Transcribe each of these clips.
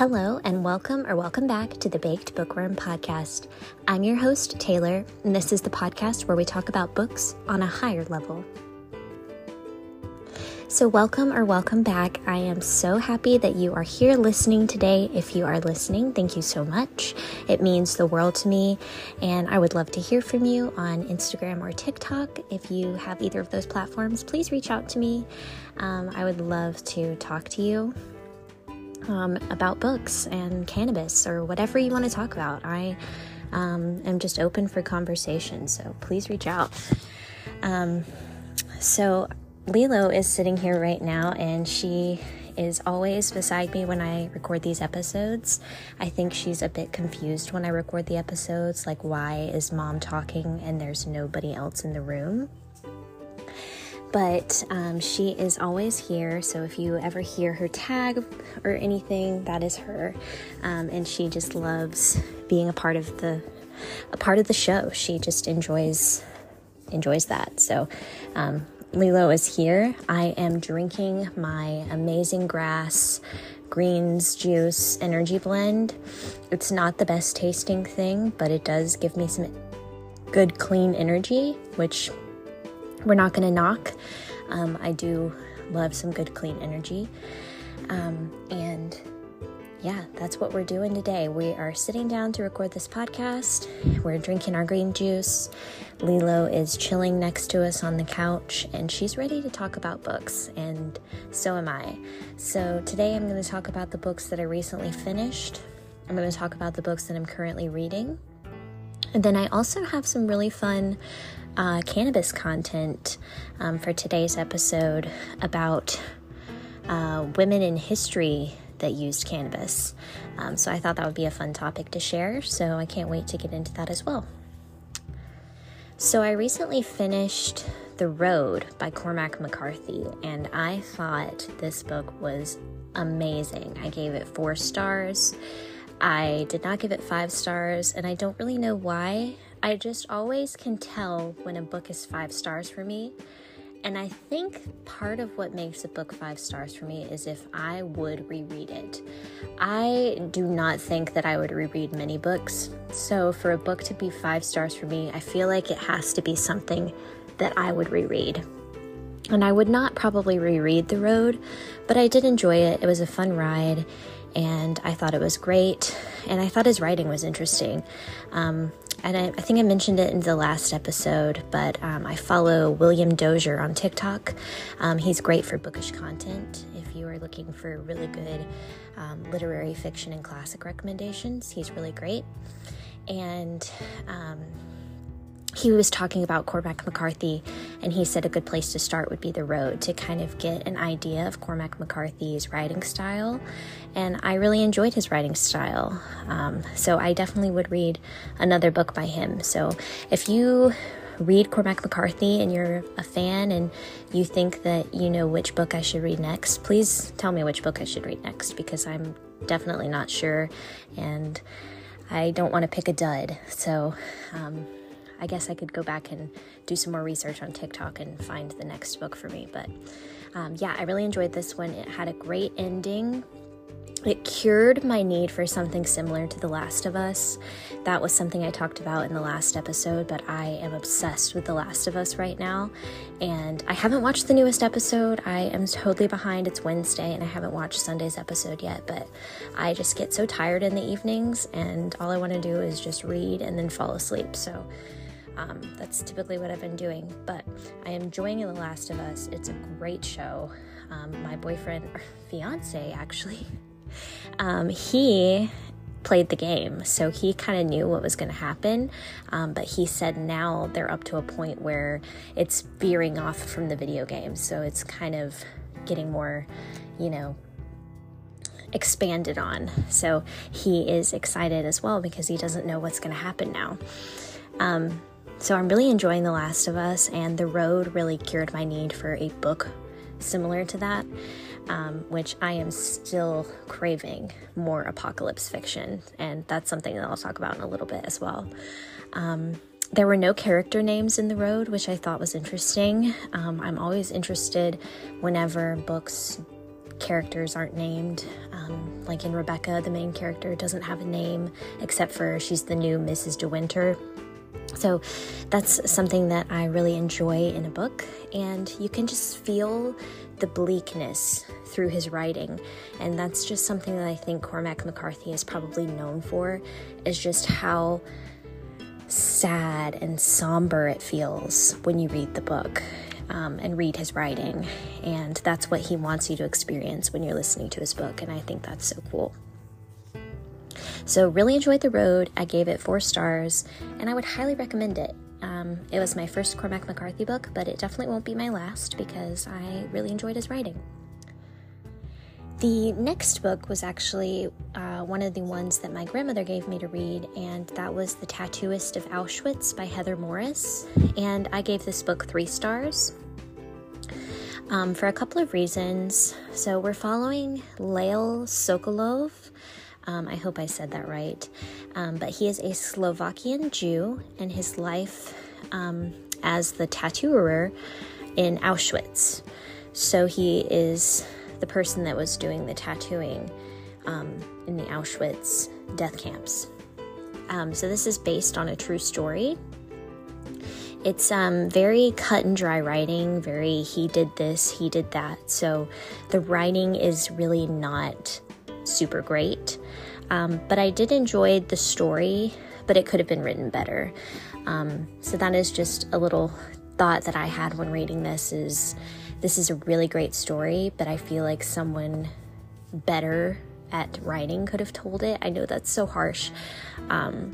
Hello, and welcome or welcome back to the Baked Bookworm podcast. I'm your host, Taylor, and this is the podcast where we talk about books on a higher level. So, welcome or welcome back. I am so happy that you are here listening today. If you are listening, thank you so much. It means the world to me, and I would love to hear from you on Instagram or TikTok. If you have either of those platforms, please reach out to me. Um, I would love to talk to you um, about books and cannabis or whatever you want to talk about. I um, am just open for conversation, so please reach out. Um, so, Lilo is sitting here right now, and she is always beside me when I record these episodes. I think she's a bit confused when I record the episodes, like, why is mom talking and there's nobody else in the room? But um, she is always here, so if you ever hear her tag or anything, that is her, um, and she just loves being a part of the a part of the show. She just enjoys enjoys that. So um, Lilo is here. I am drinking my amazing grass greens juice energy blend. It's not the best tasting thing, but it does give me some good clean energy, which we're not going to knock. Um, I do love some good clean energy. Um, and yeah, that's what we're doing today. We are sitting down to record this podcast. We're drinking our green juice. Lilo is chilling next to us on the couch and she's ready to talk about books, and so am I. So, today I'm going to talk about the books that I recently finished. I'm going to talk about the books that I'm currently reading. And then I also have some really fun uh, cannabis content um, for today's episode about uh, women in history that used cannabis. Um, so I thought that would be a fun topic to share, so I can't wait to get into that as well. So I recently finished The Road by Cormac McCarthy, and I thought this book was amazing. I gave it four stars. I did not give it five stars, and I don't really know why. I just always can tell when a book is five stars for me and I think part of what makes a book five stars for me is if I would reread it. I do not think that I would reread many books. So for a book to be five stars for me, I feel like it has to be something that I would reread. And I would not probably reread The Road, but I did enjoy it. It was a fun ride, and I thought it was great. And I thought his writing was interesting. Um, and I, I, think I mentioned it in the last episode, but um, I follow William Dozier on TikTok. Um, he's great for bookish content. If you are looking for really good um, literary fiction and classic recommendations, he's really great. And um, he was talking about Cormac McCarthy, and he said a good place to start would be The Road to kind of get an idea of Cormac McCarthy's writing style. And I really enjoyed his writing style. Um, so I definitely would read another book by him. So if you read Cormac McCarthy and you're a fan and you think that you know which book I should read next, please tell me which book I should read next because I'm definitely not sure and I don't want to pick a dud. So, um, I guess I could go back and do some more research on TikTok and find the next book for me. But um, yeah, I really enjoyed this one. It had a great ending. It cured my need for something similar to The Last of Us. That was something I talked about in the last episode, but I am obsessed with The Last of Us right now. And I haven't watched the newest episode. I am totally behind. It's Wednesday, and I haven't watched Sunday's episode yet, but I just get so tired in the evenings, and all I want to do is just read and then fall asleep. So, um, that's typically what I've been doing, but I am enjoying The Last of Us. It's a great show. Um, my boyfriend, or fiance actually, um, he played the game, so he kind of knew what was going to happen. Um, but he said now they're up to a point where it's veering off from the video game, so it's kind of getting more, you know, expanded on. So he is excited as well because he doesn't know what's going to happen now. Um, so I'm really enjoying The Last of Us, and The Road really cured my need for a book similar to that, um, which I am still craving more apocalypse fiction, and that's something that I'll talk about in a little bit as well. Um, there were no character names in The Road, which I thought was interesting. Um, I'm always interested whenever books characters aren't named. Um, like in Rebecca, the main character doesn't have a name except for she's the new Mrs. De Winter. So that's something that I really enjoy in a book, and you can just feel the bleakness through his writing. And that's just something that I think Cormac McCarthy is probably known for, is just how sad and somber it feels when you read the book. Um, and read his writing. And that's what he wants you to experience when you're listening to his book. And I think that's so cool. So, really enjoyed The Road. I gave it four stars, and I would highly recommend it. Um, it was my first Cormac McCarthy book, but it definitely won't be my last because I really enjoyed his writing. The next book was actually uh, one of the ones that my grandmother gave me to read, and that was The Tattooist of Auschwitz by Heather Morris. And I gave this book three stars um, for a couple of reasons. So, we're following Lale Sokolov. Um, I hope I said that right. Um, but he is a Slovakian Jew, and his life um, as the tattooer in Auschwitz. So, he is the person that was doing the tattooing um, in the Auschwitz death camps. Um, so, this is based on a true story. It's um, very cut and dry writing, very he did this, he did that. So, the writing is really not super great. Um, but I did enjoy the story, but it could have been written better. Um, so that is just a little thought that I had when reading this is this is a really great story, but I feel like someone better at writing could have told it. I know that's so harsh. Um,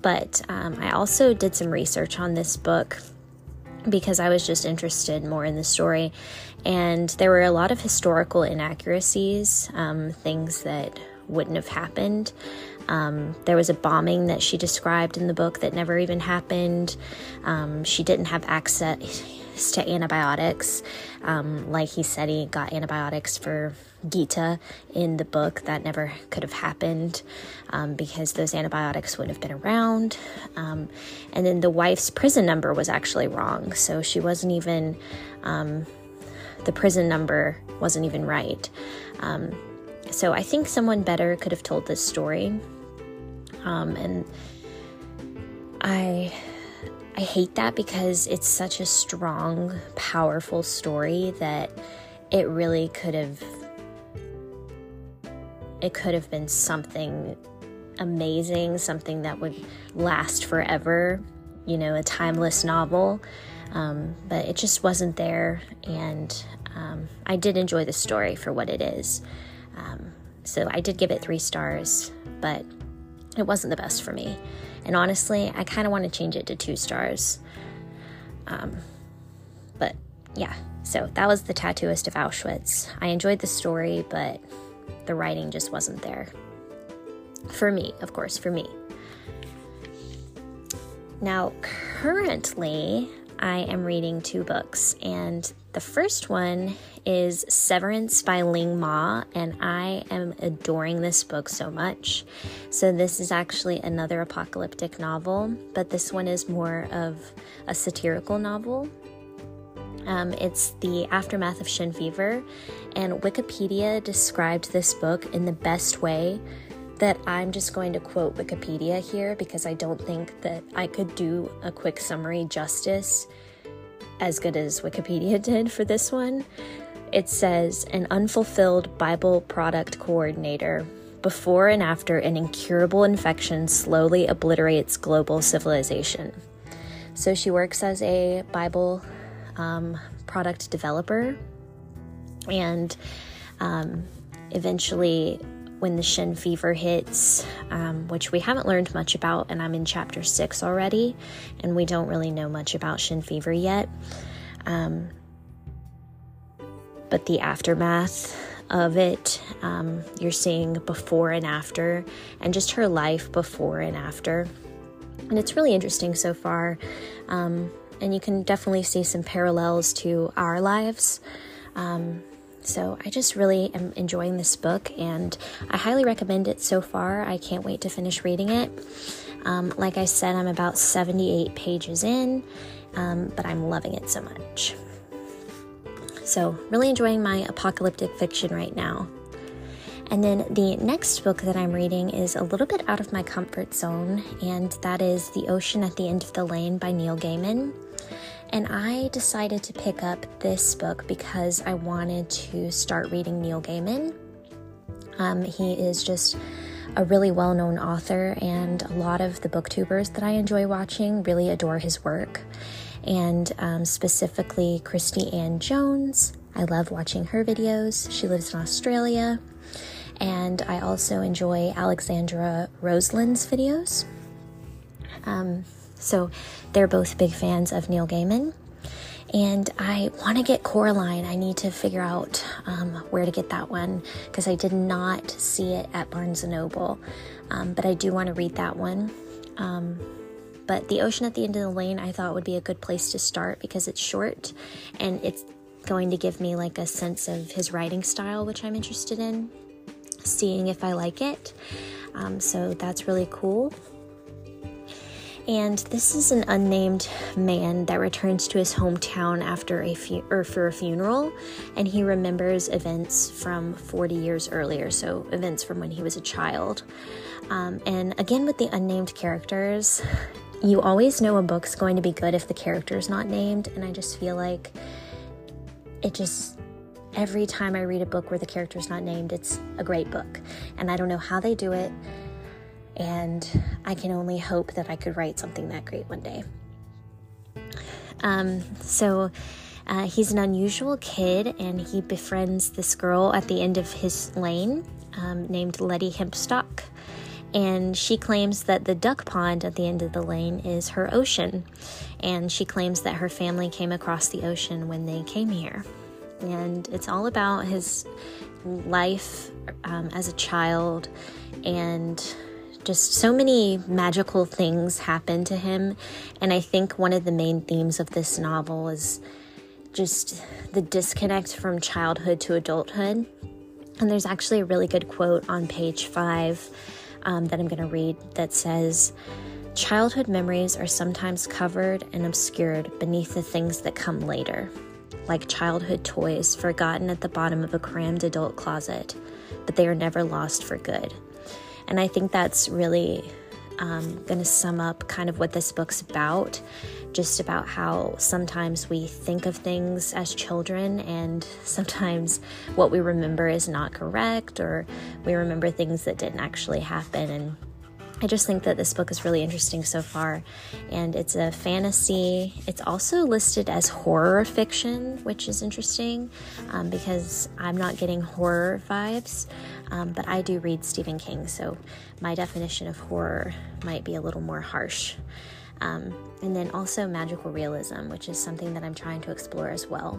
but um, I also did some research on this book because I was just interested more in the story. And there were a lot of historical inaccuracies, um, things that wouldn't have happened. Um, there was a bombing that she described in the book that never even happened. Um, she didn't have access to antibiotics. Um, like he said, he got antibiotics for Gita in the book. That never could have happened um, because those antibiotics wouldn't have been around. Um, and then the wife's prison number was actually wrong. So she wasn't even, um, the prison number wasn't even right. Um, so I think someone better could have told this story. Um, and I I hate that because it's such a strong, powerful story that it really could have it could have been something amazing, something that would last forever, you know, a timeless novel. Um, but it just wasn't there, and um, I did enjoy the story for what it is. Um, so I did give it three stars, but it wasn't the best for me. And honestly, I kind of want to change it to two stars. Um, but yeah, so that was The Tattooist of Auschwitz. I enjoyed the story, but the writing just wasn't there. For me, of course, for me. Now, currently, I am reading two books, and the first one is Severance by Ling Ma, and I am adoring this book so much. So, this is actually another apocalyptic novel, but this one is more of a satirical novel. Um, it's the aftermath of Shen Fever, and Wikipedia described this book in the best way that I'm just going to quote Wikipedia here because I don't think that I could do a quick summary justice as good as Wikipedia did for this one. It says an unfulfilled Bible product coordinator. Before and after an incurable infection slowly obliterates global civilization. So she works as a Bible um, product developer, and um, eventually when the Shen fever hits, um, which we haven't learned much about, and I'm in chapter six already, and we don't really know much about Shen fever yet. But the aftermath of it, um, you're seeing before and after, and just her life before and after. And it's really interesting so far. Um, and you can definitely see some parallels to our lives. Um, so I just really am enjoying this book and I highly recommend it so far. I can't wait to finish reading it. Um, like I said, I'm about 78 pages in, um, but I'm loving it so much. So really enjoying my apocalyptic fiction right now. And then the next book that I'm reading is a little bit out of my comfort zone, and that is The Ocean at the End of the Lane by Neil Gaiman. And I decided to pick up this book because I wanted to start reading Neil Gaiman. Um, he is just a really well known author, and a lot of the booktubers that I enjoy watching really adore his work. And um, specifically, Christy Ann Jones. I love watching her videos. She lives in Australia and I also enjoy Alexandra Roseland's videos. Um, so they're both big fans of Neil Gaiman. And I want to get Coraline. I need to figure out um, where to get that one because I did not see it at Barnes and Noble. Um, but I do want to read that one. Um, but The Ocean at the End of the Lane I thought would be a good place to start because it's short and it's going to give me like a sense of his writing style, which I'm interested in seeing if I like it. Um, so that's really cool. And this is an unnamed man that returns to his hometown after a fu- or for a funeral, and he remembers events from 40 years earlier, so events from when he was a child. Um, and again, with the unnamed characters, you always know a book's going to be good if the character's not named, and I just feel like it just every time I read a book where the character's not named, it's a great book. And I don't know how they do it. And I can only hope that I could write something that great one day. Um, so uh, he's an unusual kid and he befriends this girl at the end of his lane um, named Lettie Hempstock. And she claims that the duck pond at the end of the lane is her ocean. And she claims that her family came across the ocean when they came here. And it's all about his life um, as a child. And just so many magical things happen to him. And i think one of the main themes of this novel is just the disconnect from childhood to adulthood. And there's actually a really good quote on page five um, that i'm going to read that says childhood memories are sometimes covered and obscured beneath the things that come later like childhood toys forgotten at the bottom of a crammed adult closet, but they are never lost for good. And I think that's really um, going to sum up kind of what this book's about just about how sometimes we think of things as children and sometimes what we remember is not correct or we remember things that didn't actually happen and I just think that this book is really interesting so far, and it's a fantasy. It's also listed as horror fiction, which is interesting um, because I'm not getting horror vibes, um, but I do read Stephen King, so my definition of horror might be a little more harsh. Um, and then also magical realism, which is something that I'm trying to explore as well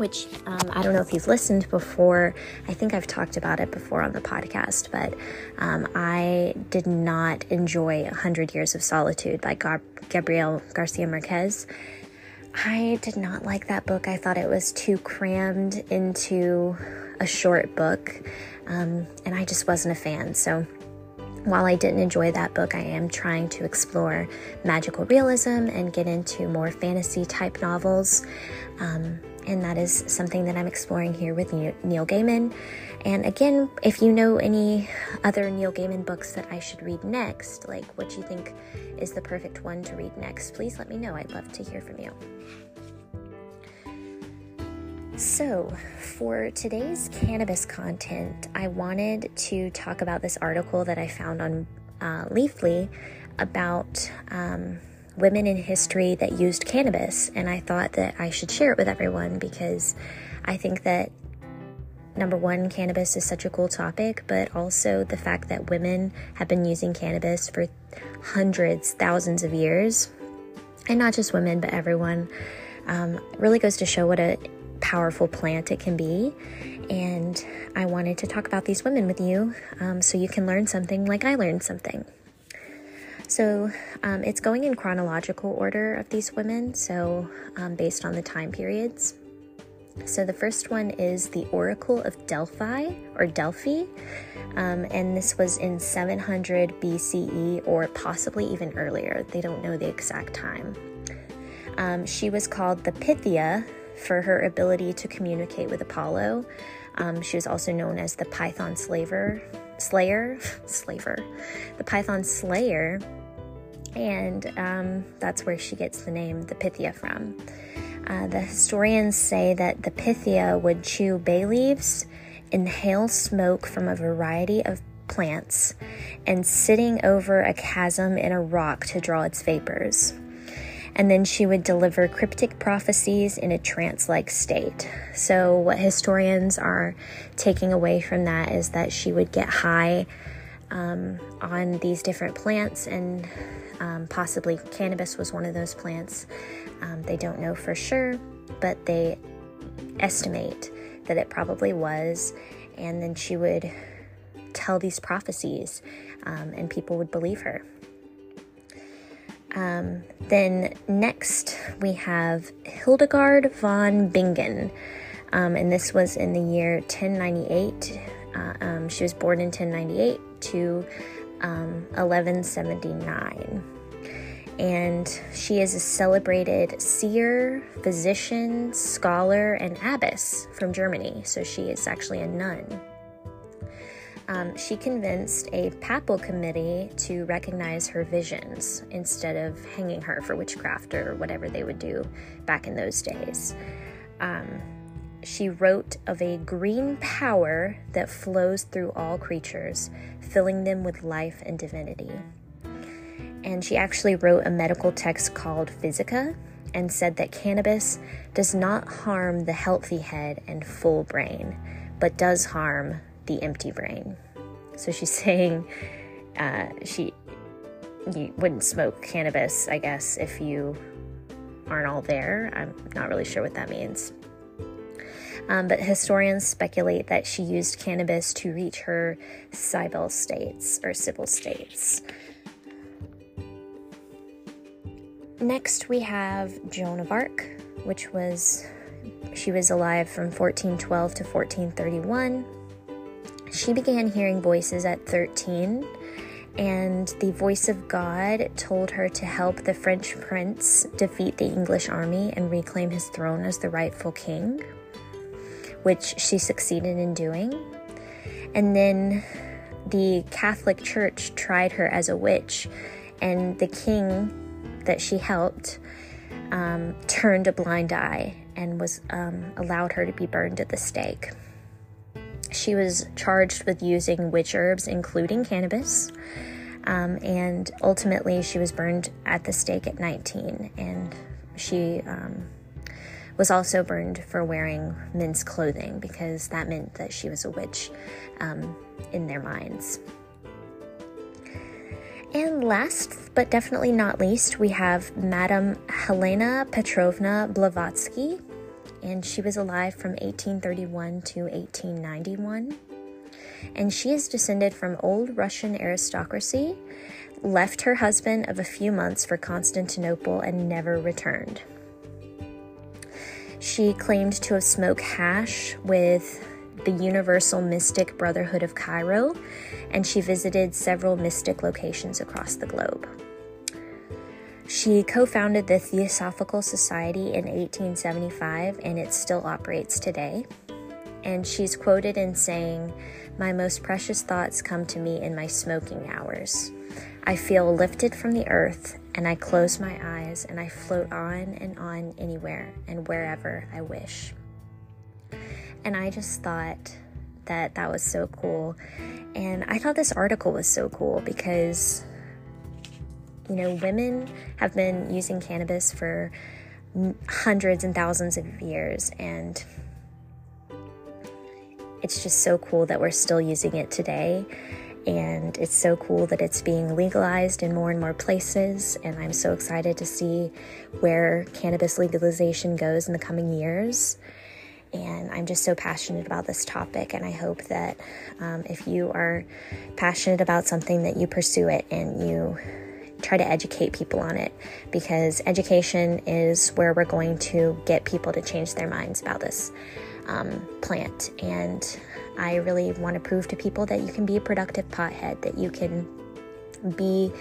which um, I don't know if you've listened before. I think I've talked about it before on the podcast, but um, I did not enjoy 100 Years of Solitude by Gab- Gabriel Garcia Marquez. I did not like that book. I thought it was too crammed into a short book, um, and I just wasn't a fan. So, while I didn't enjoy that book, I am trying to explore magical realism and get into more fantasy type novels. Um, and that is something that I'm exploring here with Neil Gaiman. And again, if you know any other Neil Gaiman books that I should read next, like what you think is the perfect one to read next, please let me know. I'd love to hear from you. So, for today's cannabis content, I wanted to talk about this article that I found on uh, Leafly about um, women in history that used cannabis, and I thought that I should share it with everyone because I think that number one, cannabis is such a cool topic, but also the fact that women have been using cannabis for hundreds, thousands of years, and not just women, but everyone, um, really goes to show what a powerful plant it can be. And I wanted to talk about these women with you um, so you can learn something like I learned something. So um, it's going in chronological order of these women, so um, based on the time periods. So the first one is the Oracle of Delphi or Delphi, um, and this was in 700 BCE or possibly even earlier. They don't know the exact time. Um, she was called the Pythia for her ability to communicate with Apollo. Um, she was also known as the Python Slaver, Slayer, Slaver, the Python Slayer, and um, that's where she gets the name the Pythia from. Uh, the historians say that the Pythia would chew bay leaves, inhale smoke from a variety of plants, and sitting over a chasm in a rock to draw its vapors. And then she would deliver cryptic prophecies in a trance like state. So, what historians are taking away from that is that she would get high um, on these different plants, and um, possibly cannabis was one of those plants. Um, they don't know for sure, but they estimate that it probably was. And then she would tell these prophecies, um, and people would believe her. Um, then next we have Hildegard von Bingen, um, and this was in the year 1098. Uh, um, she was born in 1098 to 1179 um, and she is a celebrated seer, physician, scholar, and abbess from Germany. So she is actually a nun. Um, she convinced a papal committee to recognize her visions instead of hanging her for witchcraft or whatever they would do back in those days. Um, she wrote of a green power that flows through all creatures, filling them with life and divinity and she actually wrote a medical text called Physica and said that cannabis does not harm the healthy head and full brain, but does harm the empty brain. So she's saying uh, she you wouldn't smoke cannabis, I guess, if you aren't all there. I'm not really sure what that means. Um, but historians speculate that she used cannabis to reach her civil states or civil states. Next, we have Joan of Arc, which was she was alive from 1412 to 1431. She began hearing voices at 13, and the voice of God told her to help the French prince defeat the English army and reclaim his throne as the rightful king, which she succeeded in doing. And then the Catholic Church tried her as a witch, and the king that she helped um, turned a blind eye and was um, allowed her to be burned at the stake. She was charged with using witch herbs, including cannabis, um, and ultimately she was burned at the stake at 19. And she um, was also burned for wearing men's clothing because that meant that she was a witch um, in their minds. And last but definitely not least, we have Madame Helena Petrovna Blavatsky, and she was alive from 1831 to 1891. And she is descended from old Russian aristocracy, left her husband of a few months for Constantinople, and never returned. She claimed to have smoked hash with the Universal Mystic Brotherhood of Cairo, and she visited several mystic locations across the globe. She co founded the Theosophical Society in 1875, and it still operates today. And she's quoted in saying, My most precious thoughts come to me in my smoking hours. I feel lifted from the earth, and I close my eyes, and I float on and on anywhere and wherever I wish. And I just thought that that was so cool. And I thought this article was so cool because, you know, women have been using cannabis for hundreds and thousands of years. And it's just so cool that we're still using it today. And it's so cool that it's being legalized in more and more places. And I'm so excited to see where cannabis legalization goes in the coming years. And I'm just so passionate about this topic. And I hope that um, if you are passionate about something, that you pursue it and you try to educate people on it because education is where we're going to get people to change their minds about this um, plant. And I really want to prove to people that you can be a productive pothead, that you can be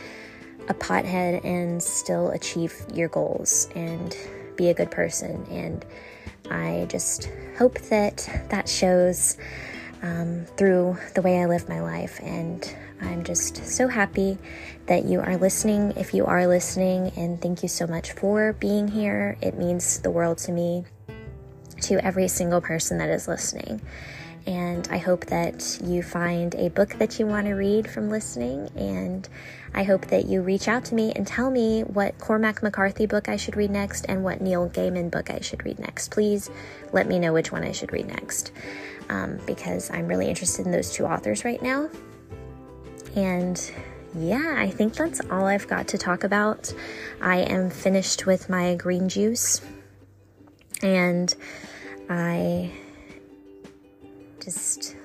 a pothead and still achieve your goals and be a good person and I just hope that that shows um, through the way I live my life. And I'm just so happy that you are listening. If you are listening, and thank you so much for being here, it means the world to me, to every single person that is listening. And I hope that you find a book that you want to read from listening. And I hope that you reach out to me and tell me what Cormac McCarthy book I should read next and what Neil Gaiman book I should read next. Please let me know which one I should read next um, because I'm really interested in those two authors right now. And yeah, I think that's all I've got to talk about. I am finished with my green juice and I just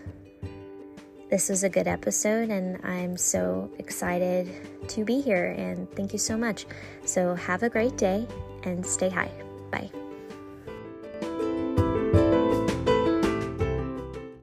this was a good episode and I'm so excited to be here and thank you so much. So have a great day and stay high. Bye.